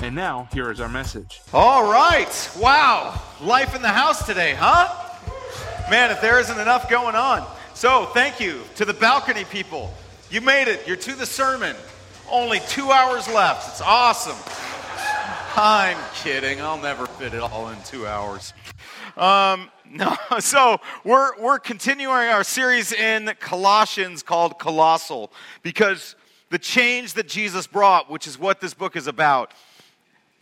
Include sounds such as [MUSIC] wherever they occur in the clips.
And now, here is our message. All right. Wow. Life in the house today, huh? Man, if there isn't enough going on. So, thank you to the balcony people. You made it. You're to the sermon. Only two hours left. It's awesome. I'm kidding. I'll never fit it all in two hours. Um, [LAUGHS] no, so we're, we're continuing our series in Colossians called Colossal because the change that Jesus brought, which is what this book is about,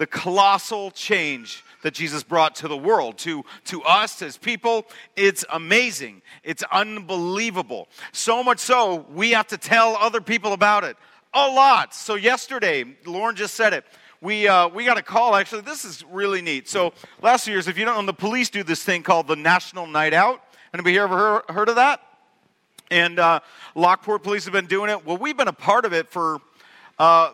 the colossal change that Jesus brought to the world, to, to us as people. It's amazing. It's unbelievable. So much so, we have to tell other people about it a lot. So, yesterday, Lauren just said it. We, uh, we got a call, actually. This is really neat. So, last years, if you don't know, the police do this thing called the National Night Out. Anybody here ever heard, of that? And uh, Lockport Police have been doing it. Well, we've been a part of it for uh,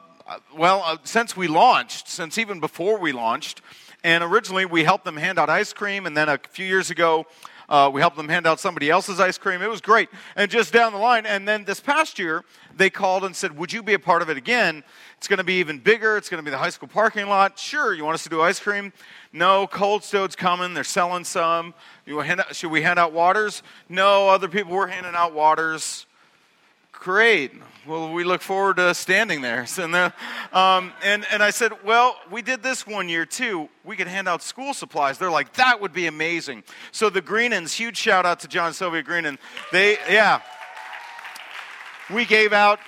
well, uh, since we launched, since even before we launched, and originally we helped them hand out ice cream, and then a few years ago, uh, we helped them hand out somebody else's ice cream. It was great. And just down the line, and then this past year, they called and said, Would you be a part of it again? It's going to be even bigger. It's going to be the high school parking lot. Sure, you want us to do ice cream? No, Cold Stone's coming. They're selling some. Out, should we hand out waters? No, other people were handing out waters. Great. Well, we look forward to standing there. [LAUGHS] And, the, um, and, and I said, Well, we did this one year too. We could hand out school supplies. They're like, That would be amazing. So the Greenans, huge shout out to John Sylvia Greenan. They, yeah. We gave out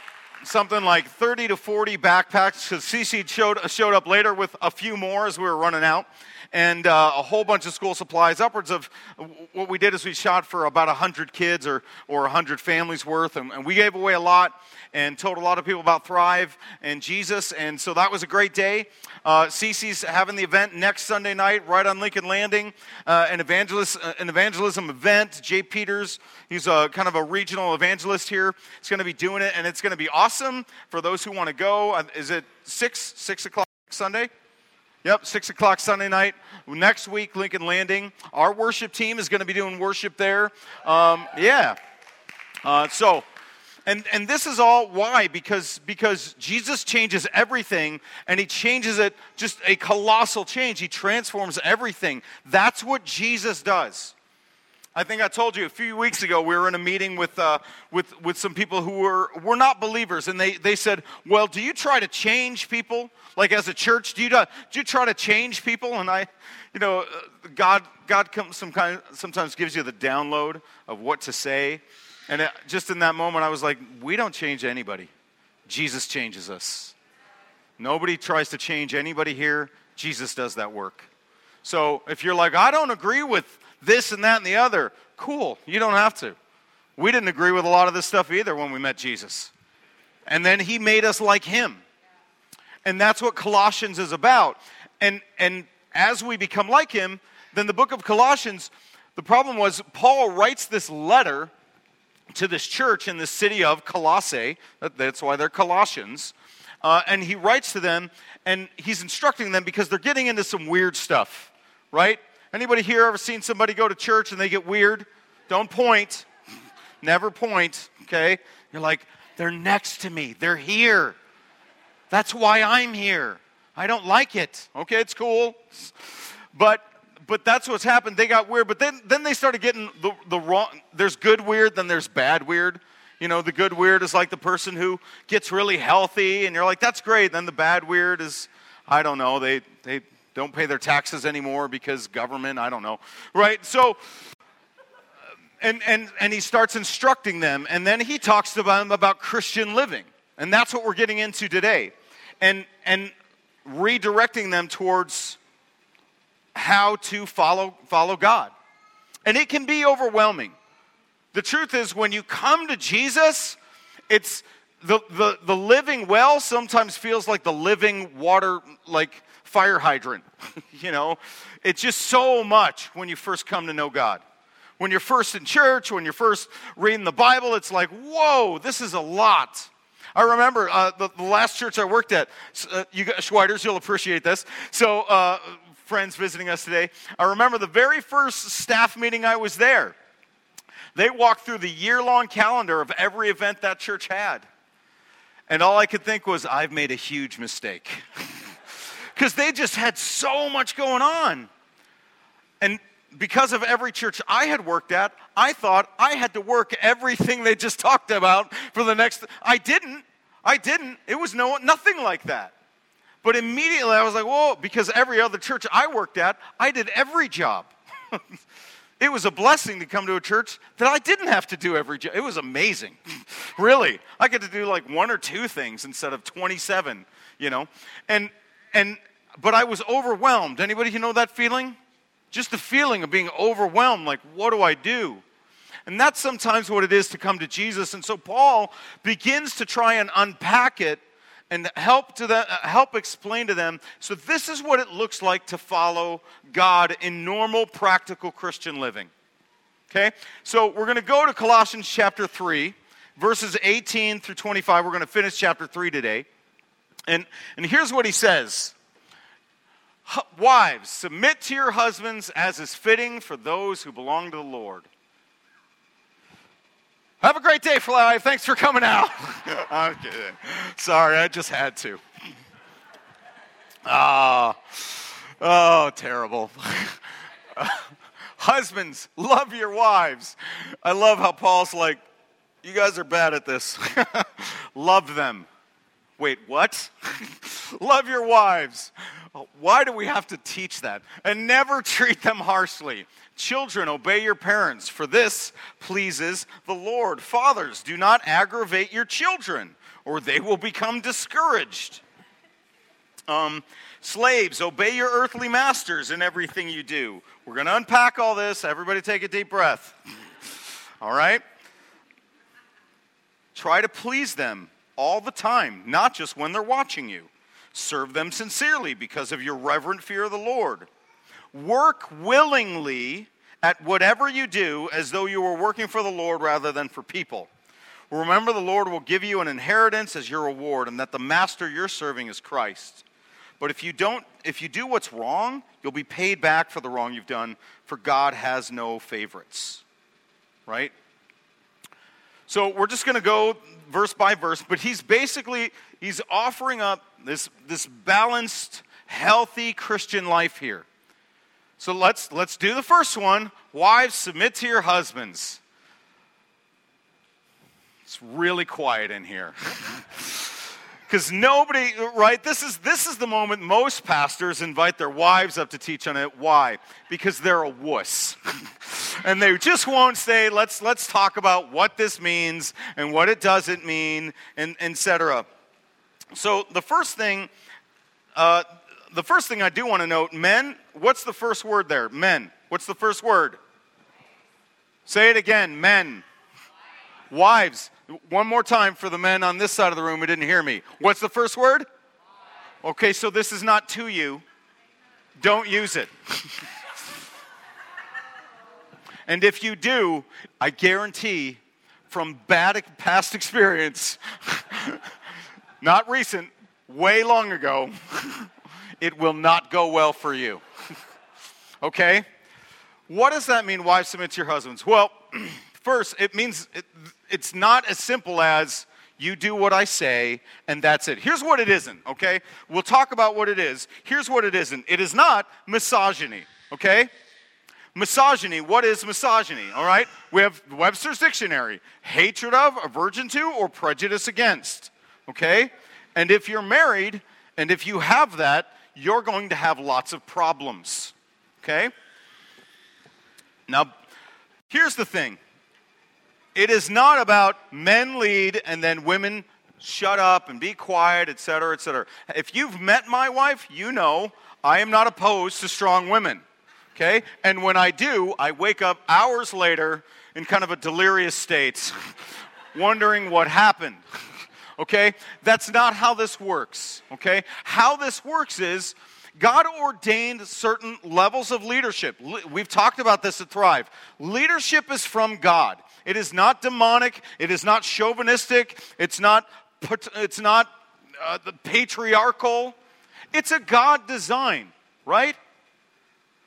something like 30 to 40 backpacks because CC showed, showed up later with a few more as we were running out and uh, a whole bunch of school supplies. Upwards of what we did is we shot for about 100 kids or, or 100 families worth, and, and we gave away a lot and told a lot of people about Thrive and Jesus. And so that was a great day. Uh, Cece's having the event next Sunday night right on Lincoln Landing, uh, an, evangelist, uh, an evangelism event. Jay Peters, he's a kind of a regional evangelist here. He's going to be doing it, and it's going to be awesome for those who want to go. Uh, is it 6, 6 o'clock Sunday? Yep, 6 o'clock Sunday night. Next week, Lincoln Landing. Our worship team is going to be doing worship there. Um, yeah. Uh, so, and, and this is all why? Because, because Jesus changes everything and he changes it just a colossal change. He transforms everything. That's what Jesus does. I think I told you a few weeks ago we were in a meeting with, uh, with, with some people who were, were not believers, and they, they said, Well, do you try to change people? Like as a church, do you, do you try to change people? And I, you know, uh, God, God comes some kind, sometimes gives you the download of what to say. And it, just in that moment, I was like, We don't change anybody, Jesus changes us. Nobody tries to change anybody here, Jesus does that work. So if you're like, I don't agree with this and that and the other. Cool, you don't have to. We didn't agree with a lot of this stuff either when we met Jesus. And then he made us like him. And that's what Colossians is about. And, and as we become like him, then the book of Colossians, the problem was Paul writes this letter to this church in the city of Colossae. That's why they're Colossians. Uh, and he writes to them and he's instructing them because they're getting into some weird stuff, right? Anybody here ever seen somebody go to church and they get weird? Don't point. Never point, okay? You're like, they're next to me. They're here. That's why I'm here. I don't like it. Okay, it's cool. But but that's what's happened. They got weird, but then then they started getting the, the wrong there's good weird, then there's bad weird. You know, the good weird is like the person who gets really healthy and you're like, that's great. Then the bad weird is I don't know, they they don't pay their taxes anymore because government, I don't know. Right? So, and, and, and he starts instructing them, and then he talks to them about Christian living. And that's what we're getting into today. And, and redirecting them towards how to follow, follow God. And it can be overwhelming. The truth is, when you come to Jesus, it's the, the, the living well sometimes feels like the living water, like fire hydrant. [LAUGHS] you know, it's just so much when you first come to know God. When you're first in church, when you're first reading the Bible, it's like, whoa, this is a lot. I remember uh, the, the, last church I worked at, uh, you guys, Schweiders, you'll appreciate this. So, uh, friends visiting us today, I remember the very first staff meeting I was there. They walked through the year long calendar of every event that church had. And all I could think was, I've made a huge mistake. [LAUGHS] Because they just had so much going on. And because of every church I had worked at, I thought I had to work everything they just talked about for the next. I didn't. I didn't. It was no nothing like that. But immediately I was like, whoa, because every other church I worked at, I did every job. [LAUGHS] It was a blessing to come to a church that I didn't have to do every job. It was amazing. [LAUGHS] really. I get to do like one or two things instead of 27, you know. And and but I was overwhelmed. Anybody know that feeling? Just the feeling of being overwhelmed like what do I do? And that's sometimes what it is to come to Jesus. And so Paul begins to try and unpack it and help to them, uh, help explain to them so this is what it looks like to follow God in normal practical Christian living. Okay? So we're going to go to Colossians chapter 3 verses 18 through 25. We're going to finish chapter 3 today. And and here's what he says. Wives, submit to your husbands as is fitting for those who belong to the Lord. Have a great day, Fly. Thanks for coming out. [LAUGHS] I'm kidding. Sorry, I just had to. Oh, oh, terrible. [LAUGHS] husbands, love your wives. I love how Paul's like, you guys are bad at this. [LAUGHS] love them. Wait, what? [LAUGHS] love your wives. Why do we have to teach that? And never [LAUGHS] treat them harshly. Children, obey your parents, for this pleases the Lord. Fathers, do not aggravate your children, or they will become discouraged. Um, slaves, obey your earthly masters in everything you do. We're going to unpack all this. Everybody take a deep breath. [LAUGHS] all right? Try to please them all the time, not just when they're watching you. Serve them sincerely because of your reverent fear of the Lord. Work willingly at whatever you do as though you were working for the Lord rather than for people. Remember, the Lord will give you an inheritance as your reward, and that the master you're serving is Christ. But if you don't, if you do what's wrong, you'll be paid back for the wrong you've done, for God has no favorites. Right? So we're just going to go verse by verse, but he's basically he's offering up this, this balanced, healthy Christian life here. So let's, let's do the first one. Wives, submit to your husbands. It's really quiet in here. [LAUGHS] Because nobody, right? This is, this is the moment most pastors invite their wives up to teach on it. Why? Because they're a wuss. [LAUGHS] and they just won't say, let's, let's talk about what this means and what it doesn't mean, and etc. So the first thing, uh, the first thing I do want to note, men, what's the first word there? Men. What's the first word? Say it again, men. Wives. One more time for the men on this side of the room who didn't hear me. What's the first word? Okay, so this is not to you. Don't use it. [LAUGHS] and if you do, I guarantee from bad past experience, [LAUGHS] not recent, way long ago, [LAUGHS] it will not go well for you. [LAUGHS] okay? What does that mean, wives submit to your husbands? Well, [CLEARS THROAT] first, it means it, it's not as simple as you do what I say and that's it. Here's what it isn't, okay? We'll talk about what it is. Here's what it isn't it is not misogyny, okay? Misogyny, what is misogyny? All right? We have Webster's dictionary hatred of, aversion to, or prejudice against, okay? And if you're married and if you have that, you're going to have lots of problems. Okay? Now, here's the thing it is not about men lead and then women shut up and be quiet, etc., etc. If you've met my wife, you know I am not opposed to strong women. Okay? And when I do, I wake up hours later in kind of a delirious state, [LAUGHS] wondering what happened. [LAUGHS] okay? That's not how this works, okay? How this works is God ordained certain levels of leadership. We've talked about this at Thrive. Leadership is from God. It is not demonic, it is not chauvinistic, it's not it's not uh, the patriarchal. It's a God design, right?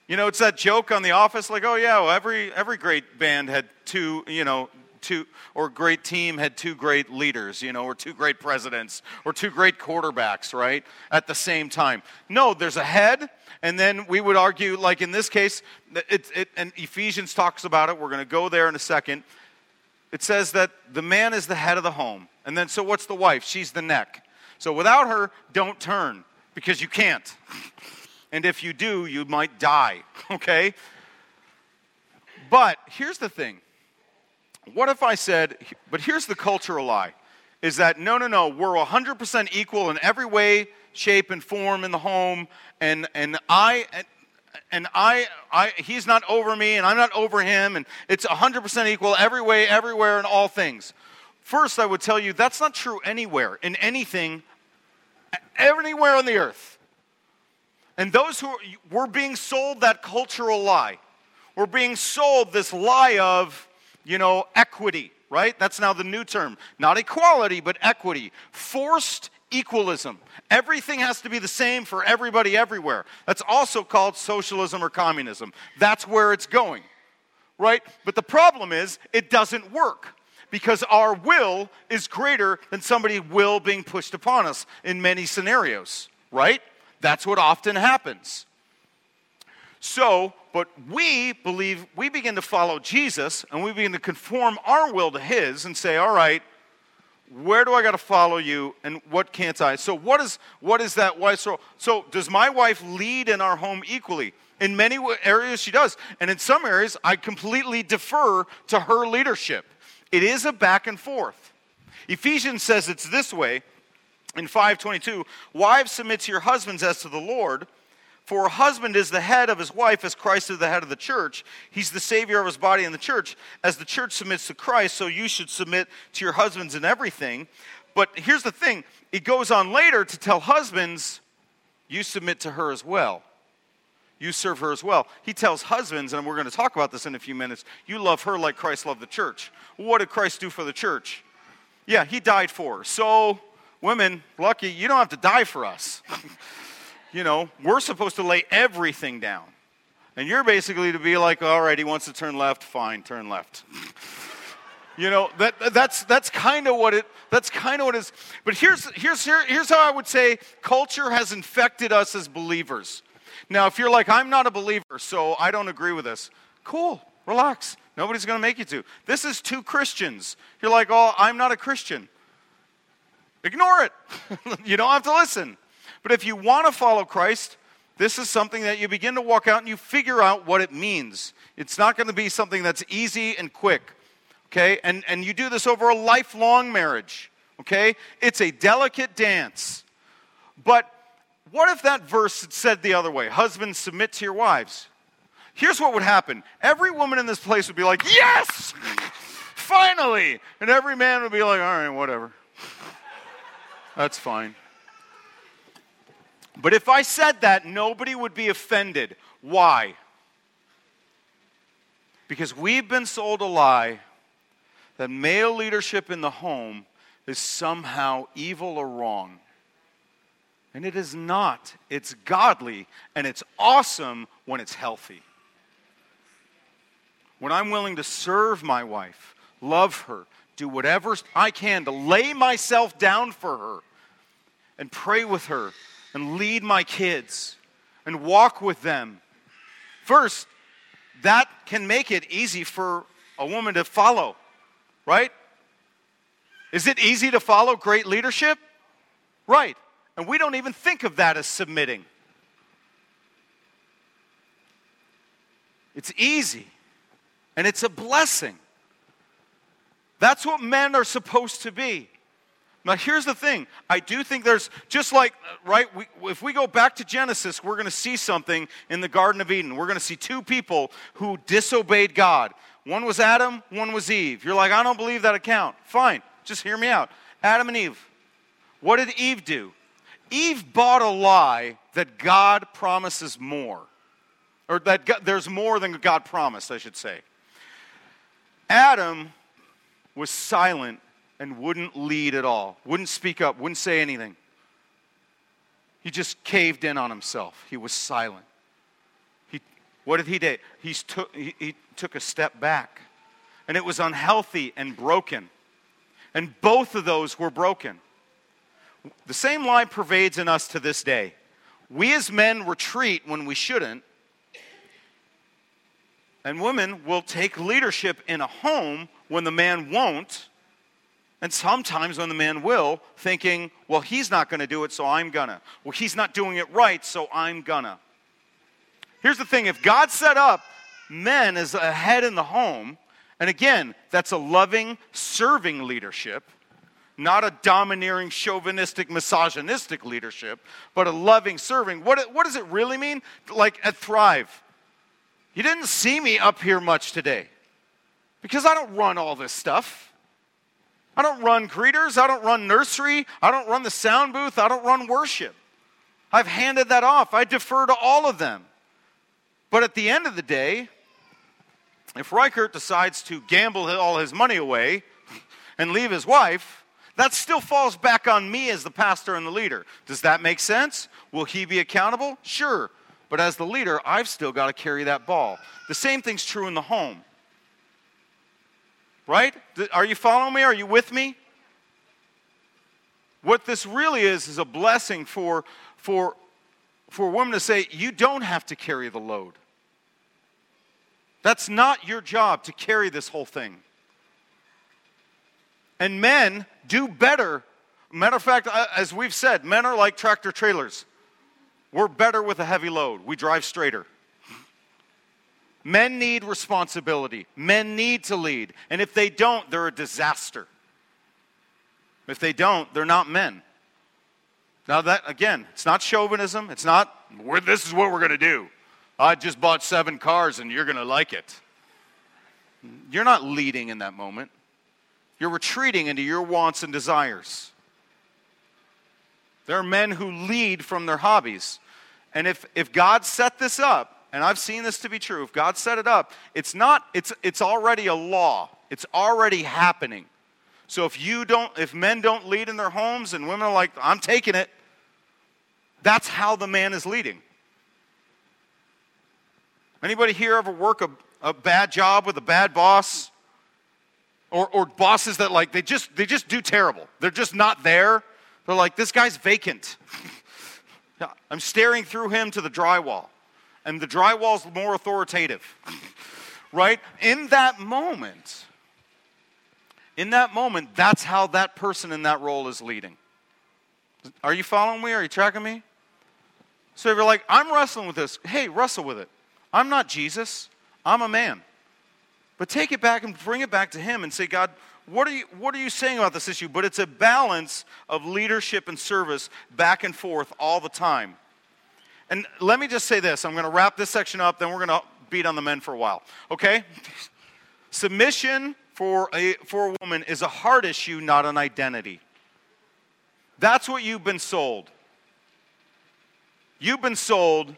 You know, it's that joke on The Office, like, oh yeah, well, every every great band had two, you know, two or great team had two great leaders, you know, or two great presidents, or two great quarterbacks, right? At the same time. No, there's a head, and then we would argue, like in this case, it, it, and Ephesians talks about it. We're going to go there in a second. It says that the man is the head of the home, and then so what's the wife? She's the neck. So without her, don't turn because you can't. [LAUGHS] And if you do, you might die, [LAUGHS] okay? But here's the thing. What if I said, but here's the cultural lie is that no, no, no, we're 100% equal in every way, shape, and form in the home, and, and I. And, I, I, he's not over me, and I'm not over him, and it's 100% equal every way, everywhere, in all things. First, I would tell you that's not true anywhere, in anything, anywhere on the earth. And those who were being sold that cultural lie, we're being sold this lie of, you know, equity, right? That's now the new term. Not equality, but equity. Forced equalism. Everything has to be the same for everybody everywhere. That's also called socialism or communism. That's where it's going, right? But the problem is, it doesn't work because our will is greater than somebody's will being pushed upon us in many scenarios, right? That's what often happens. So, but we believe, we begin to follow Jesus and we begin to conform our will to His and say, all right, where do I got to follow you and what can't I? So, what is, what is that? Why so? So, does my wife lead in our home equally? In many areas, she does. And in some areas, I completely defer to her leadership. It is a back and forth. Ephesians says it's this way in 522 Wives, submit to your husbands as to the Lord. For a husband is the head of his wife, as Christ is the head of the church. He's the Savior of his body in the church. As the church submits to Christ, so you should submit to your husbands in everything. But here's the thing it goes on later to tell husbands, you submit to her as well. You serve her as well. He tells husbands, and we're going to talk about this in a few minutes, you love her like Christ loved the church. What did Christ do for the church? Yeah, he died for her. So, women, lucky, you don't have to die for us. [LAUGHS] you know, we're supposed to lay everything down. And you're basically to be like, all right, he wants to turn left, fine, turn left. [LAUGHS] you know, that, that's, that's kind of what it, that's kind of what it is. But here's, here's, here, here's how I would say culture has infected us as believers. Now, if you're like, I'm not a believer, so I don't agree with this, cool, relax. Nobody's going to make you to. This is two Christians. You're like, oh, I'm not a Christian. Ignore it. [LAUGHS] you don't have to listen. But if you want to follow Christ, this is something that you begin to walk out and you figure out what it means. It's not going to be something that's easy and quick, okay? And, and you do this over a lifelong marriage, okay? It's a delicate dance. But what if that verse said the other way? Husbands, submit to your wives. Here's what would happen every woman in this place would be like, Yes! [LAUGHS] Finally! And every man would be like, All right, whatever. That's fine. But if I said that, nobody would be offended. Why? Because we've been sold a lie that male leadership in the home is somehow evil or wrong. And it is not. It's godly and it's awesome when it's healthy. When I'm willing to serve my wife, love her, do whatever I can to lay myself down for her and pray with her and lead my kids and walk with them. First, that can make it easy for a woman to follow, right? Is it easy to follow great leadership? Right. And we don't even think of that as submitting. It's easy and it's a blessing. That's what men are supposed to be. Now, here's the thing. I do think there's, just like, right, we, if we go back to Genesis, we're going to see something in the Garden of Eden. We're going to see two people who disobeyed God. One was Adam, one was Eve. You're like, I don't believe that account. Fine, just hear me out. Adam and Eve, What did Eve do? Eve bought a lie that God promises more, or that God, there's more than God promised, I should say. Adam was silent and wouldn't lead at all, wouldn't speak up, wouldn't say anything. He just caved in on himself. He was silent. He, what did he do? He took, he, he took a step back. And it was unhealthy and broken. And both of those were broken. The same lie pervades in us to this day. We as men retreat when we shouldn't, and women will take leadership in a home when the man won't, and sometimes when the man will, thinking, well, he's not going to do it, so I'm gonna. Well, he's not doing it right, so I'm gonna. Here's the thing if God set up men as a head in the home, and again, that's a loving, serving leadership, not a domineering, chauvinistic, misogynistic leadership, but a loving, serving. What, what does it really mean? Like at Thrive, you didn't see me up here much today because I don't run all this stuff. I don't run greeters. I don't run nursery. I don't run the sound booth. I don't run worship. I've handed that off. I defer to all of them. But at the end of the day, if Reichert decides to gamble all his money away and leave his wife, that still falls back on me as the pastor and the leader. Does that make sense? Will he be accountable? Sure. But as the leader, I've still got to carry that ball. The same thing's true in the home. Right? Are you following me? Are you with me? What this really is is a blessing for, for, for women to say, you don't have to carry the load. That's not your job to carry this whole thing. And men do better. Matter of fact, uh, as we've said, men are like tractor trailers. We're better with a heavy load, we drive straighter. Men need responsibility. Men need to lead. And if they don't, they're a disaster. If they don't, they're not men. Now, that, again, it's not chauvinism. It's not, this is what we're going to do. I just bought seven cars and you're going to like it. You're not leading in that moment. You're retreating into your wants and desires. There are men who lead from their hobbies. And if, if God set this up, and I've seen this to be true, if God set it up, it's not, it's, it's already a law. It's already happening. So if you don't, if men don't lead in their homes and women are like, I'm taking it, that's how the man is leading. Anybody here ever work a, a bad job with a bad boss? Or, or bosses that like they just they just do terrible. They're just not there. They're like, this guy's vacant. [LAUGHS] I'm staring through him to the drywall and the drywall's more authoritative. [LAUGHS] right? In that moment, in that moment, that's how that person in that role is leading. Are you following me? Are you tracking me? So if you're like, I'm wrestling with this, hey, wrestle with it. I'm not Jesus, I'm a man. But take it back and bring it back to Him and say, God, what are you, what are you saying about this issue? But it's a balance of leadership and service back and forth all the time. And let me just say this I'm going to wrap this section up, then we're going to beat on the men for a while. Okay? Submission for a, for a woman is a heart issue, not an identity. That's what you've been sold. You've been sold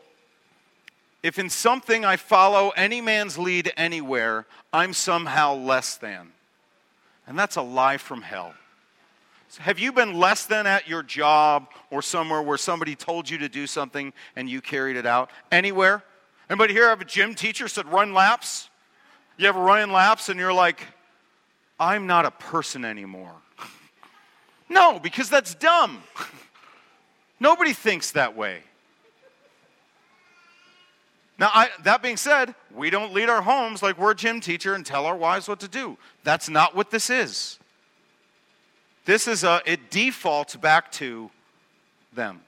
if in something I follow any man's lead anywhere, I'm somehow less than. And that's a lie from hell. Have you been less than at your job or somewhere where somebody told you to do something and you carried it out? Anywhere? Anybody here have a gym teacher said run laps? You ever run in laps and you're like, I'm not a person anymore. [LAUGHS] no, because that's dumb. [LAUGHS] Nobody thinks that way. Now, I, that being said, we don't lead our homes like we're a gym teacher and tell our wives what to do. That's not what this is. This is a, it defaults back to them.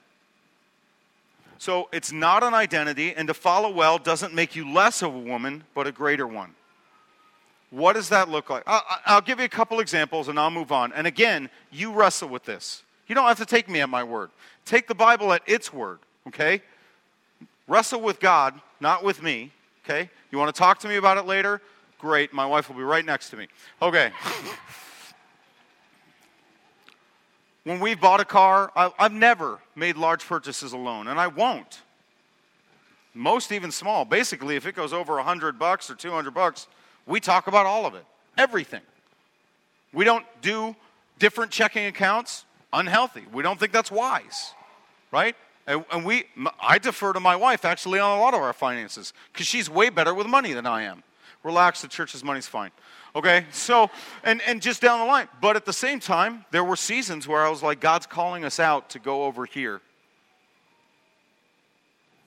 So it's not an identity, and to follow well doesn't make you less of a woman, but a greater one. What does that look like? I'll, give you a couple examples and I'll move on. And again, you wrestle with this. You don't have to take me at my word. Take the Bible at its word, okay? Wrestle with God, not with me, okay? You want to talk to me about it later? Great. My wife will be right next to me. Okay. [LAUGHS] when we've bought a car, I, I've never made large purchases alone, and I won't. Most even small. Basically, if it goes over 100 bucks or 200 bucks, we talk about all of it, everything. We don't do different checking accounts, unhealthy. We don't think that's wise, right? And, and we, I defer to my wife actually on a lot of our finances because she's way better with money than I am. Relax, the church's money's fine. Okay, so, and, and just down the line. But at the same time, there were seasons where I was like, God's calling us out to go over here.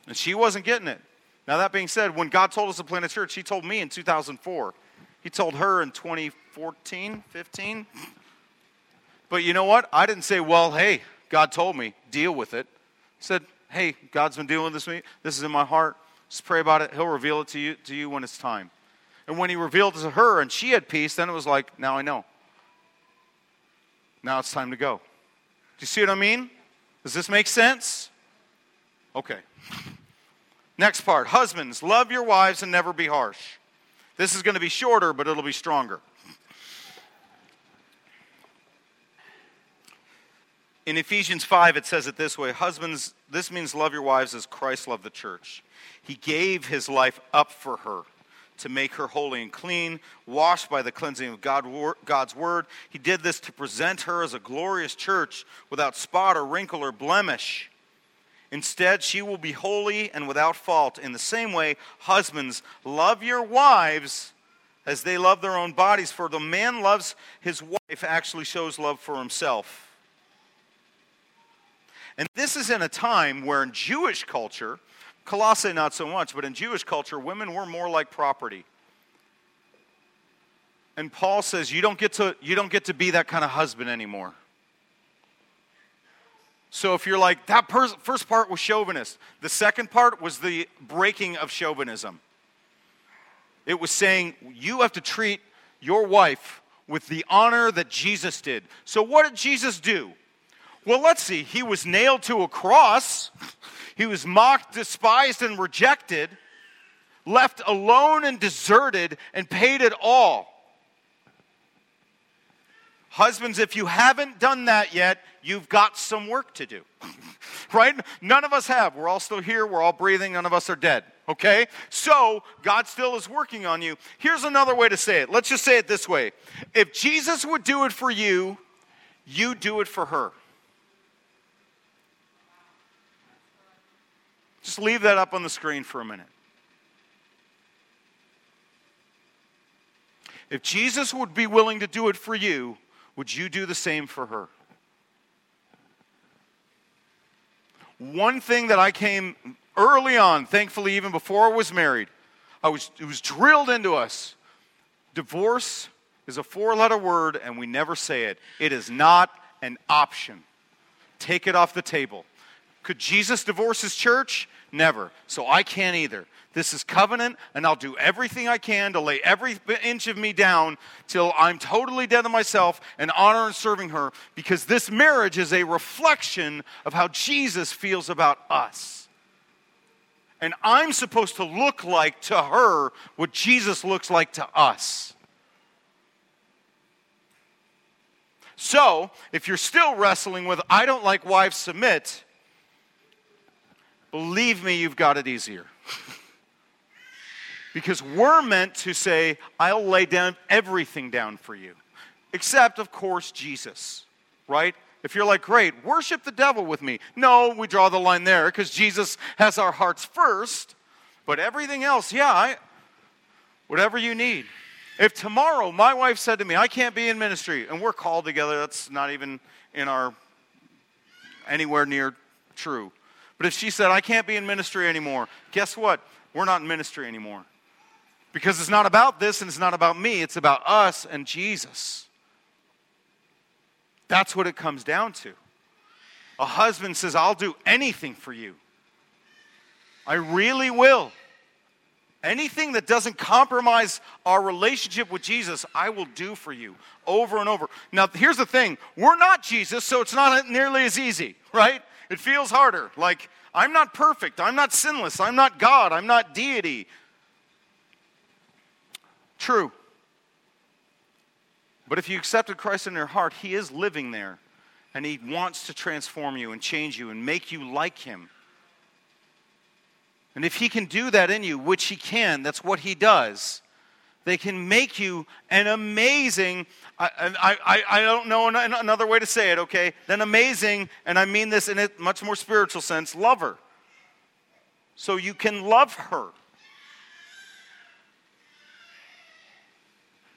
And she wasn't getting it. Now, that being said, when God told us to plant a church, He told me in 2004. He told her in 2014, 15. But you know what? I didn't say, well, hey, God told me, deal with it. I said, hey, God's been dealing with this. This is in my heart. Just pray about it. He'll reveal it to you, to you when it's time. And when he revealed to her and she had peace, then it was like, now I know. Now it's time to go. Do you see what I mean? Does this make sense? Okay. Next part Husbands, love your wives and never be harsh. This is going to be shorter, but it'll be stronger. In Ephesians 5, it says it this way Husbands, this means love your wives as Christ loved the church. He gave his life up for her to make her holy and clean, washed by the cleansing of God, God's word. He did this to present her as a glorious church without spot or wrinkle or blemish. Instead, she will be holy and without fault. In the same way, husbands, love your wives as they love their own bodies. For the man loves his wife actually shows love for himself. And this is in a time where in Jewish culture, Colossae not so much, but in Jewish culture, women were more like property. And Paul says you don't get to, you don't get to be that kind of husband anymore. So if you're like, that pers- first part was chauvinist, the second part was the breaking of chauvinism. It was saying you have to treat your wife with the honor that Jesus did. So what did Jesus do? Well, let's see. He was nailed to a cross. [LAUGHS] He was mocked, despised, and rejected, left alone and deserted, and paid it all. Husbands, if you haven't done that yet, you've got some work to do. [LAUGHS] right? None of us have. We're all still here. We're all breathing. None of us are dead. Okay? So, God still is working on you. Here's another way to say it. Let's just say it this way If Jesus would do it for you, you do it for her. Just leave that up on the screen for a minute. If Jesus would be willing to do it for you, would you do the same for her? One thing that I came early on, thankfully, even before I was married, I was, it was drilled into us. Divorce is a four letter word, and we never say it. It is not an option. Take it off the table. Could Jesus divorce his church? Never. So I can't either. This is covenant, and I'll do everything I can to lay every inch of me down till I'm totally dead to myself and honor and serving her because this marriage is a reflection of how Jesus feels about us. And I'm supposed to look like to her what Jesus looks like to us. So, if you're still wrestling with, I don't like wives submit, believe me, you've got it easier. because we're meant to say, I'll lay down everything down for you, except, of course, Jesus, right? If you're like, great, worship the devil with me. No, we draw the line there because Jesus has our hearts first. But everything else, yeah, I, whatever you need. If tomorrow my wife said to me, I can't be in ministry, and we're called together, that's not even in our anywhere near true. But if she said, I can't be in ministry anymore, guess what? We're not in ministry anymore. Because it's not about this and it's not about me, it's about us and Jesus. That's what it comes down to. A husband says, I'll do anything for you. I really will. Anything that doesn't compromise our relationship with Jesus, I will do for you over and over. Now, here's the thing we're not Jesus, so it's not nearly as easy, right? It feels harder. Like, I'm not perfect. I'm not sinless. I'm not God. I'm not deity. True. But if you accepted Christ in your heart, He is living there. And He wants to transform you and change you and make you like Him. And if He can do that in you, which He can, that's what He does, they can make you an amazing, I, I, I don't know another way to say it, okay? An amazing, and I mean this in a much more spiritual sense, lover. So you can love her.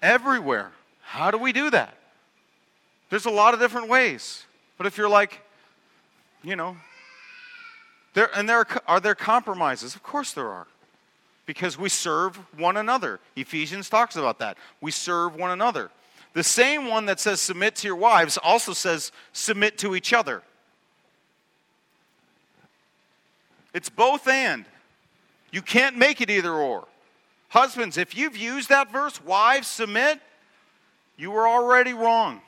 Everywhere. How do we do that? There's a lot of different ways. But if you're like, you know, there, and there are, are there compromises? Of course there are. Because we serve one another. Ephesians talks about that. We serve one another. The same one that says submit to your wives also says submit to each other. It's both and. You can't make it either or. Husbands, if you've used that verse, wives submit, you were already wrong.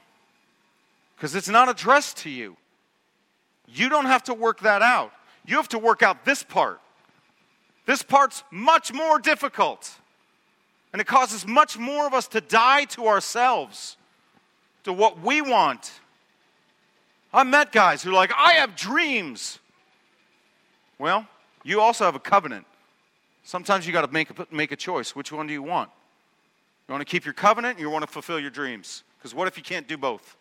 Because it's not addressed to you. You don't have to work that out. You have to work out this part. This part's much more difficult. And it causes much more of us to die to ourselves, to what we want. I met guys who are like, I have dreams. Well, you also have a covenant. Sometimes you got to make a, make a choice. Which one do you want? You want to keep your covenant, or you want to fulfill your dreams? Because what if you can't do both?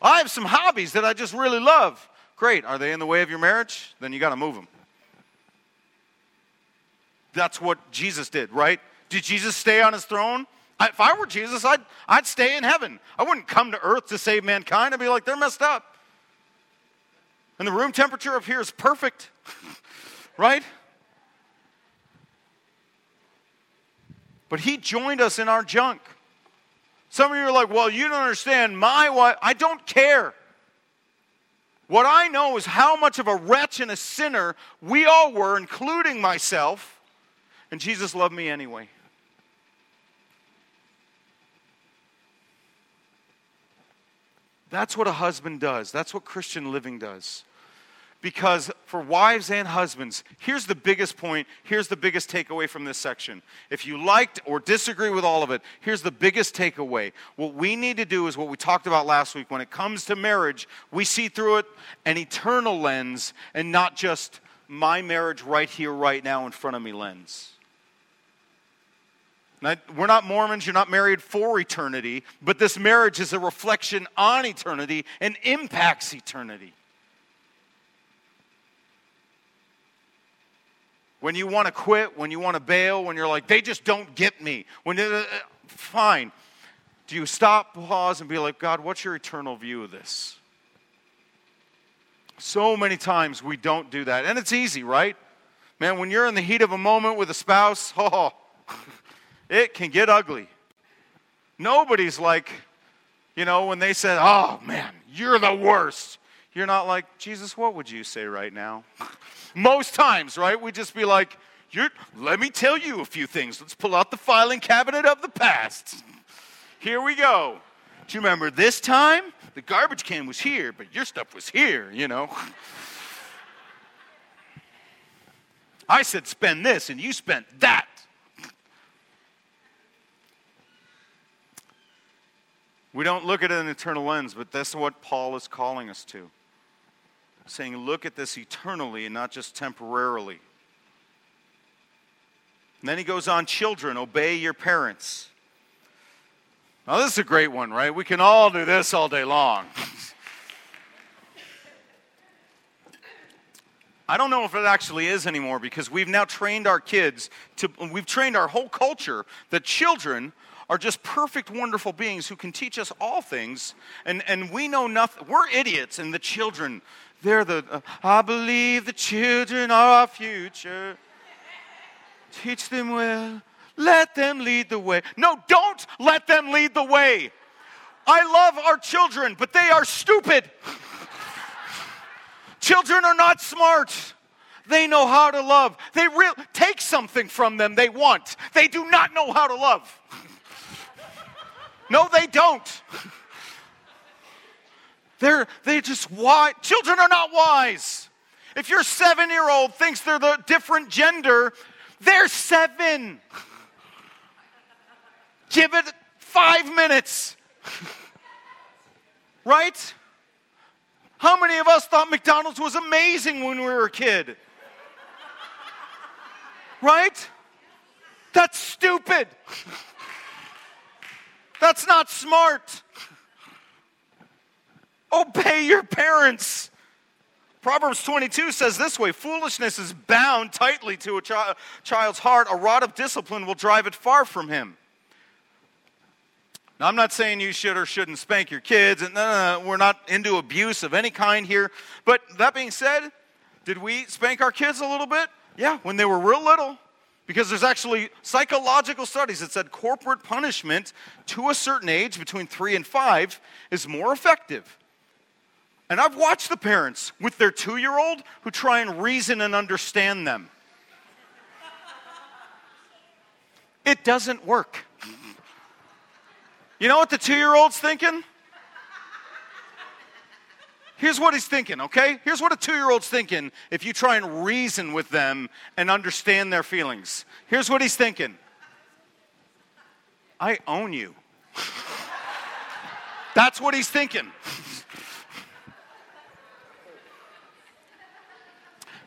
I have some hobbies that I just really love. Great. Are they in the way of your marriage? Then you got to move them. That's what Jesus did, right? Did Jesus stay on his throne? I, if I were Jesus, I'd, I'd stay in heaven. I wouldn't come to earth to save mankind. I'd be like, they're messed up. And the room temperature up here is perfect, [LAUGHS] right? But he joined us in our junk. Some of you are like, well, you don't understand my wife. I don't care. What I know is how much of a wretch and a sinner we all were, including myself, and Jesus loved me anyway. That's what a husband does. That's what Christian living does. Because for wives and husbands, here's the biggest point, here's the biggest takeaway from this section. If you liked or disagree with all of it, here's the biggest takeaway. What we need to do is what we talked about last week. When it comes to marriage, we see through it an eternal lens and not just my marriage right here, right now, in front of me lens. Now, we're not Mormons, you're not married for eternity, but this marriage is a reflection on eternity and impacts eternity. when you want to quit, when you want to bail, when you're like, they just don't get me. When uh, fine. Do you stop, pause, and be like, God, what's your eternal view of this? So many times we don't do that. And it's easy, right? Man, when you're in the heat of a moment with a spouse, [LAUGHS] oh, it can get ugly. Nobody's like, you know, when they said, oh man, you're the worst. You're not like, Jesus, what would you say right now? [LAUGHS] Most times, right? We just be like, let me tell you a few things. Let's pull out the filing cabinet of the past. [LAUGHS] Here we go. Do you remember this time? The garbage can was here, but your stuff was here, you know? [LAUGHS] I said spend this, and you spent that. We don't look at it an eternal lens, but that's what Paul is calling us to saying, look at this eternally and not just temporarily. And then he goes on, children, obey your parents. Now, this is a great one, right? We can all do this all day long. I don't know if it actually is anymore because we've now trained our kids to, we've trained our whole culture that children are just perfect, wonderful beings who can teach us all things, and, and we know nothing. We're idiots, and the children, they're the, uh, I believe the children are our future. Teach them well. Let them lead the way. No, don't let them lead the way. I love our children, but they are stupid. [LAUGHS] children are not smart. They know how to love. They real take something from them they want. They do not know how to love. [LAUGHS] no, they don't. They're, they just wise. Children are not wise. If your seven year old thinks they're the different gender, they're seven. Give it five minutes. right? How many of us thought McDonald's was amazing when we were a kid? Right? That's stupid. That's not smart. Obey your parents. Proverbs 22 says this way Foolishness is bound tightly to a chi- child's heart. A rod of discipline will drive it far from him. Now, I'm not saying you should or shouldn't spank your kids, and no, no, no, we're not into abuse of any kind here. But that being said, did we spank our kids a little bit? Yeah, when they were real little. Because there's actually psychological studies that said corporate punishment to a certain age, between three and five, is more effective. And I've watched the parents with their two year old who try and reason and understand them. It doesn't work. You know what the two year old's thinking? Here's what he's thinking, okay? Here's what a two year old's thinking if you try and reason with them and understand their feelings. Here's what he's thinking I own you. [LAUGHS] That's what he's thinking.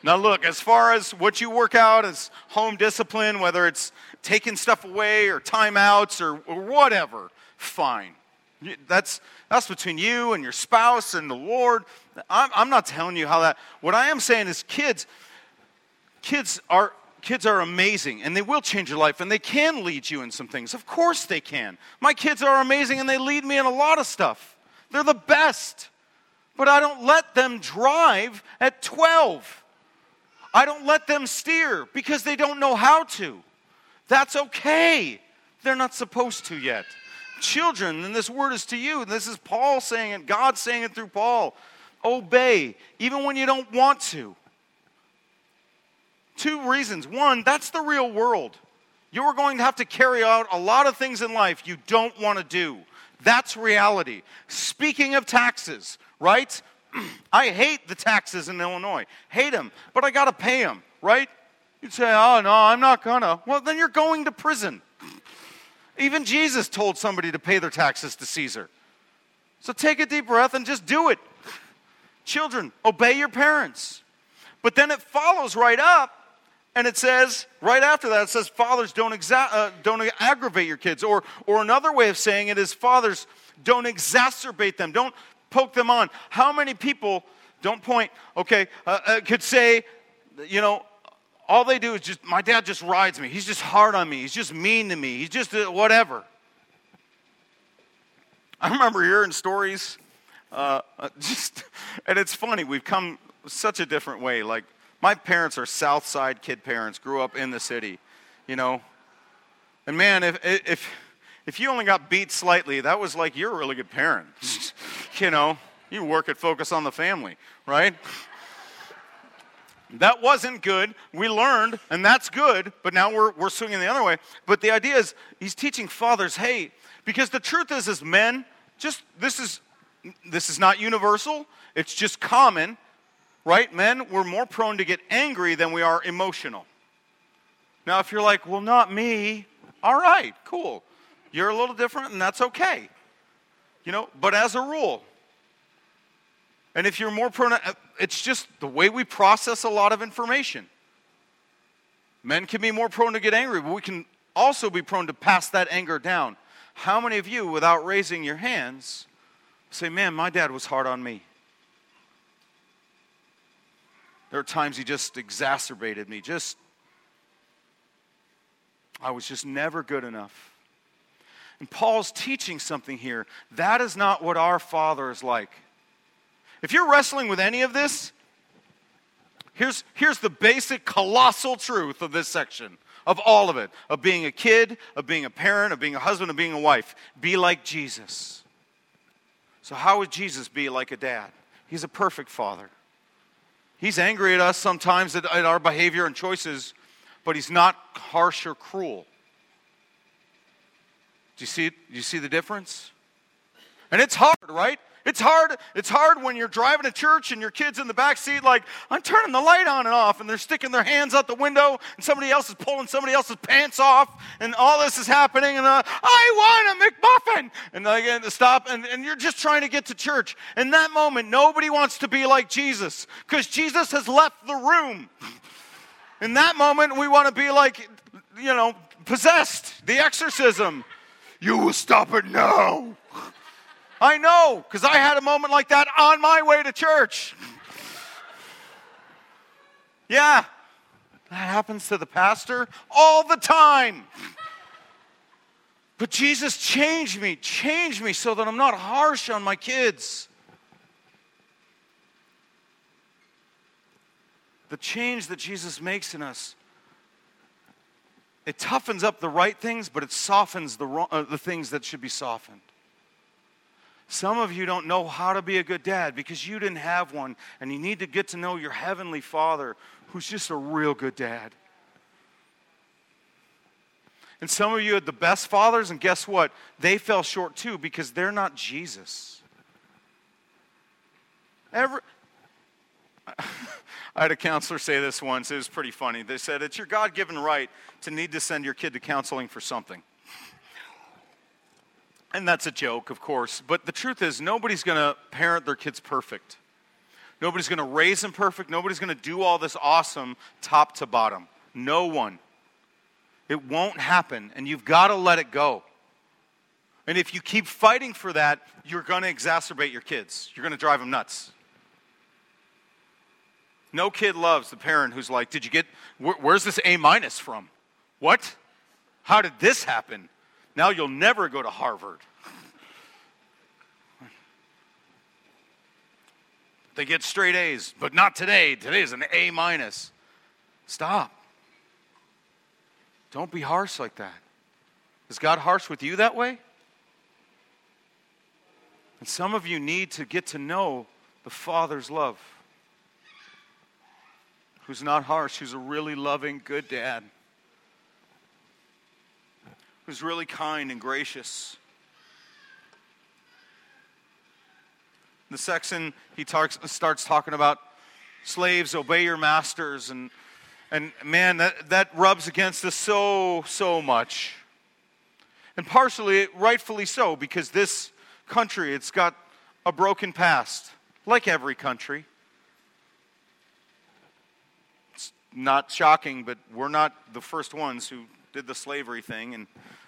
Now, look, as far as what you work out as home discipline, whether it's taking stuff away or timeouts or, or whatever, fine. That's, that's between you and your spouse and the Lord. I'm, I'm not telling you how that. What I am saying is, kids, kids are kids are amazing and they will change your life and they can lead you in some things. Of course they can. My kids are amazing and they lead me in a lot of stuff. They're the best. But I don't let them drive at 12. I don't let them steer because they don't know how to. That's okay. They're not supposed to yet children, and this word is to you. And this is Paul saying it, God saying it through Paul. Obey, even when you don't want to. Two reasons. One, that's the real world. You are going to have to carry out a lot of things in life you don't want to do. That's reality. Speaking of taxes, right? [CLEARS THROAT] I hate the taxes in Illinois. Hate them, but I got to pay them, right? You'd say, oh, no, I'm not gonna. Well, then you're going to prison. Even Jesus told somebody to pay their taxes to Caesar. So take a deep breath and just do it. Children, obey your parents. But then it follows right up and it says, right after that, it says, fathers, don't, exa- uh, don't aggravate your kids. Or, or another way of saying it is, fathers, don't exacerbate them, don't poke them on. How many people, don't point, okay, uh, uh, could say, you know, all they do is just, my dad just rides me. He's just hard on me. He's just mean to me. He's just uh, whatever. I remember hearing stories, uh, [LAUGHS] uh just, and it's funny. We've come such a different way. Like, my parents are South Side kid parents, grew up in the city, you know. And man, if, if, if you only got beat slightly, that was like, you're a really good parent. [LAUGHS] you know, you work at Focus on the Family, right? That wasn't good. We learned, and that's good, but now we're, we're swinging the other way. But the idea is, he's teaching fathers, hey, because the truth is, as men, just this is this is not universal, it's just common, right? Men, we're more prone to get angry than we are emotional. Now, if you're like, well, not me, all right, cool. You're a little different, and that's okay. You know, but as a rule, and if you're more prone, uh, it's just the way we process a lot of information. Men can be more prone to get angry, but we can also be prone to pass that anger down. How many of you, without raising your hands, say, Man, my dad was hard on me? There are times he just exacerbated me. Just, I was just never good enough. And Paul's teaching something here. That is not what our Father is like. If you're wrestling with any of this, here's, here's the basic colossal truth of this section, of all of it, of being a kid, of being a parent, of being a husband, of being a wife. Be like Jesus. So, how would Jesus be like a dad? He's a perfect father. He's angry at us sometimes at, at our behavior and choices, but he's not harsh or cruel. Do you see, do you see the difference? And it's hard, right? It's hard, it's hard when you're driving to church and your kid's in the back seat, like, I'm turning the light on and off, and they're sticking their hands out the window, and somebody else is pulling somebody else's pants off, and all this is happening, and uh, I want a McMuffin! And again, to stop, and, and you're just trying to get to church. In that moment, nobody wants to be like Jesus, because Jesus has left the room. In that moment, we want to be like, you know, possessed, the exorcism. You will stop it now. I know, because I had a moment like that on my way to church. Yeah, that happens to the pastor all the time. But Jesus changed me, changed me so that I'm not harsh on my kids. The change that Jesus makes in us, it toughens up the right things, but it softens the, wrong, uh, the things that should be softened. Some of you don't know how to be a good dad because you didn't have one, and you need to get to know your heavenly father who's just a real good dad. And some of you had the best fathers, and guess what? They fell short too because they're not Jesus. Every, [LAUGHS] I had a counselor say this once. It was pretty funny. They said, It's your God given right to need to send your kid to counseling for something. And that's a joke, of course. But the truth is, nobody's going to parent their kids perfect. Nobody's going to raise them perfect. Nobody's going to do all this awesome top to bottom. No one. It won't happen, and you've got to let it go. And if you keep fighting for that, you're going to exacerbate your kids. You're going to drive them nuts. No kid loves the parent who's like, Did you get, wh- where's this A minus from? What? How did this happen? Now you'll never go to Harvard. They get straight A's, but not today. Today is an A minus. Stop. Don't be harsh like that. Is God harsh with you that way? And some of you need to get to know the Father's love, who's not harsh, who's a really loving, good dad who's really kind and gracious. The section, he talks, starts talking about slaves, obey your masters. And, and man, that, that rubs against us so, so much. And partially, rightfully so, because this country, it's got a broken past, like every country. It's not shocking, but we're not the first ones who did the slavery thing, and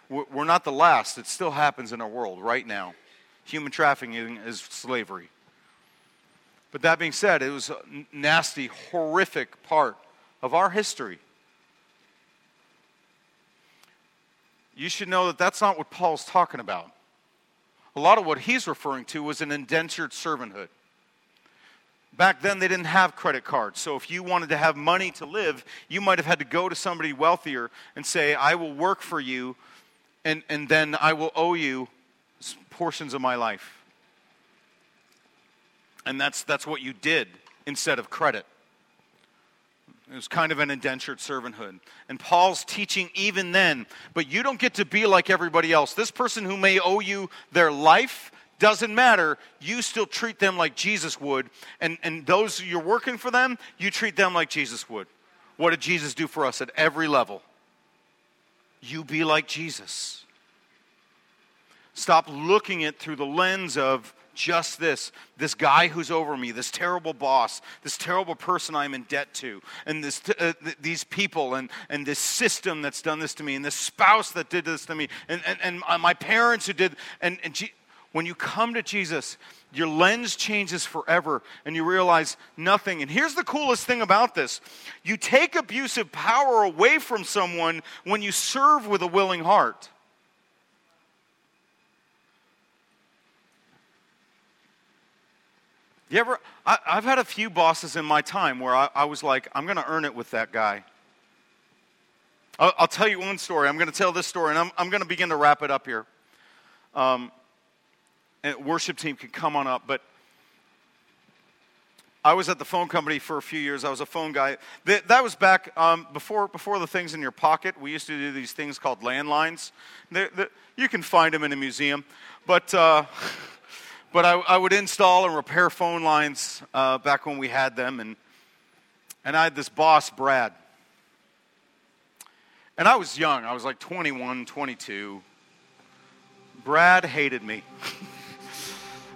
we're not the last. It still happens in our world right now. Human trafficking is slavery. But that being said, it was a nasty, horrific part of our history. You should know that that's not what Paul's talking about. A lot of what he's referring to was an indentured servanthood. Back then, they didn't have credit cards. So if you wanted to have money to live, you might have had to go to somebody wealthier and say, I will work for you, and, and then I will owe you portions of my life. And that's, that's what you did instead of credit. It was kind of an indentured servanthood. And Paul's teaching even then, but you don't get to be like everybody else. This person who may owe you their life doesn't matter. You still treat them like Jesus would. And, and those you're working for them, you treat them like Jesus would. What did Jesus do for us at every level? You be like Jesus. Stop looking it through the lens of just this this guy who's over me, this terrible boss, this terrible person I'm in debt to, and this, uh, th- these people, and, and this system that's done this to me, and this spouse that did this to me, and, and, and my parents who did. And, and when you come to Jesus, your lens changes forever and you realize nothing. And here's the coolest thing about this you take abusive power away from someone when you serve with a willing heart. You ever, I, have had a few bosses in my time where I, I was like, I'm going to earn it with that guy. I'll, I'll, tell you one story. I'm going to tell this story, and I'm, I'm going to begin to wrap it up here. Um, and worship team can come on up. But I was at the phone company for a few years. I was a phone guy. That, that was back um, before, before the things in your pocket. We used to do these things called landlines. They're, they're, you can find them in a museum. But, uh, [LAUGHS] but I, I would install and repair phone lines uh, back when we had them. And, and I had this boss, Brad. And I was young, I was like 21, 22. Brad hated me. [LAUGHS]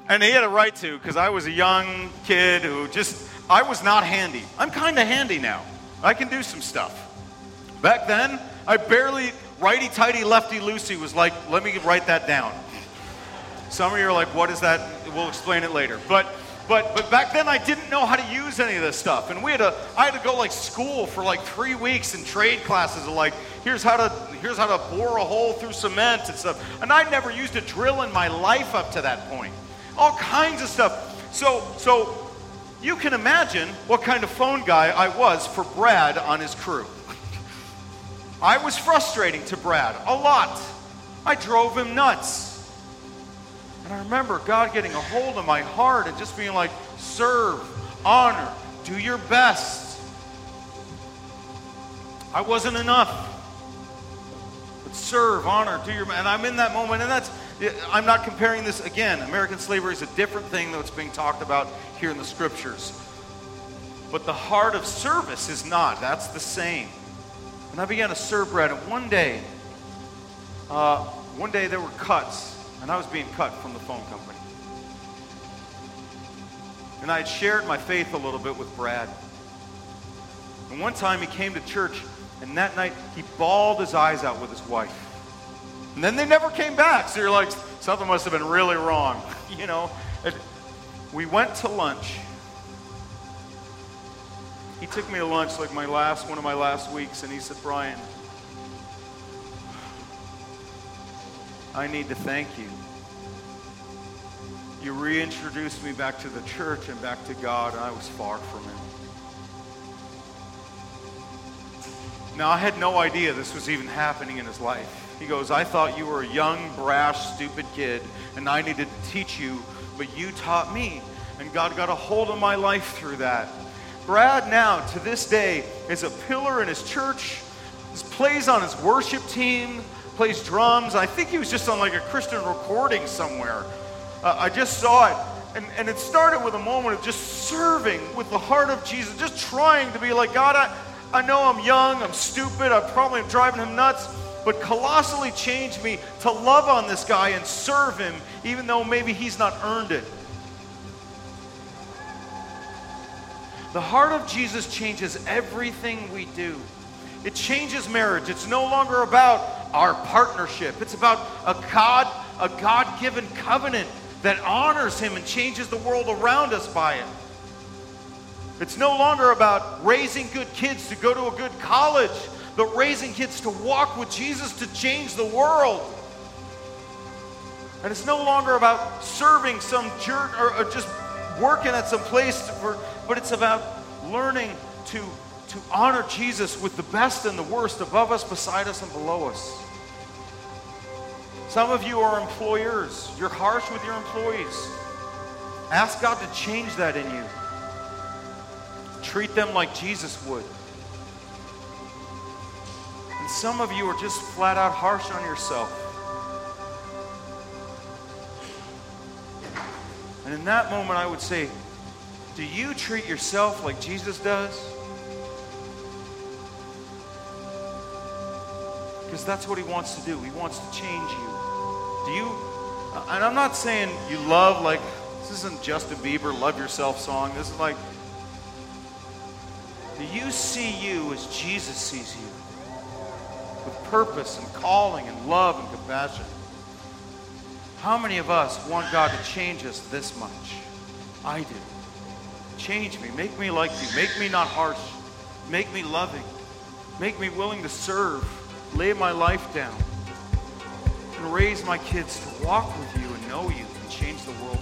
and he had a right to, because I was a young kid who just, I was not handy. I'm kind of handy now. I can do some stuff. Back then, I barely, righty tighty, lefty loosey was like, let me write that down. Some of you are like, what is that? We'll explain it later. But but but back then I didn't know how to use any of this stuff. And we had to I had to go like school for like three weeks in trade classes of like, here's how to here's how to bore a hole through cement and stuff. And I never used a drill in my life up to that point. All kinds of stuff. So so you can imagine what kind of phone guy I was for Brad on his crew. [LAUGHS] I was frustrating to Brad a lot. I drove him nuts. And I remember God getting a hold of my heart and just being like, serve, honor, do your best. I wasn't enough. But serve, honor, do your best. and I'm in that moment, and that's I'm not comparing this again. American slavery is a different thing that's being talked about here in the scriptures. But the heart of service is not. That's the same. And I began to serve Brad, and one day, uh, one day there were cuts and I was being cut from the phone company. And I had shared my faith a little bit with Brad. And one time he came to church, and that night he bawled his eyes out with his wife. And then they never came back. So you're like, something must have been really wrong, [LAUGHS] you know? And we went to lunch. He took me to lunch like my last one of my last weeks, and he said, Brian, I need to thank you. You reintroduced me back to the church and back to God, and I was far from Him. Now, I had no idea this was even happening in his life. He goes, I thought you were a young, brash, stupid kid, and I needed to teach you, but you taught me. And God got a hold of my life through that. Brad, now, to this day, is a pillar in his church, plays on his worship team, plays drums. I think he was just on like a Christian recording somewhere. Uh, I just saw it. And, and it started with a moment of just serving with the heart of Jesus, just trying to be like, God, I, I know I'm young, I'm stupid, I probably am driving him nuts, but colossally changed me to love on this guy and serve him, even though maybe he's not earned it. The heart of Jesus changes everything we do. It changes marriage. It's no longer about our partnership. It's about a God, a God-given covenant that honors him and changes the world around us by it. It's no longer about raising good kids to go to a good college, but raising kids to walk with Jesus to change the world. And it's no longer about serving some jerk or, or just working at some place, for, but it's about learning to to honor Jesus with the best and the worst above us, beside us, and below us. Some of you are employers. You're harsh with your employees. Ask God to change that in you. Treat them like Jesus would. Some of you are just flat out harsh on yourself. And in that moment, I would say, do you treat yourself like Jesus does? Because that's what he wants to do. He wants to change you. Do you, and I'm not saying you love, like, this isn't Justin Bieber, Love Yourself song. This is like, do you see you as Jesus sees you? With purpose and calling and love and compassion. How many of us want God to change us this much? I do. Change me. Make me like you. Make me not harsh. Make me loving. Make me willing to serve lay my life down and raise my kids to walk with you and know you and change the world.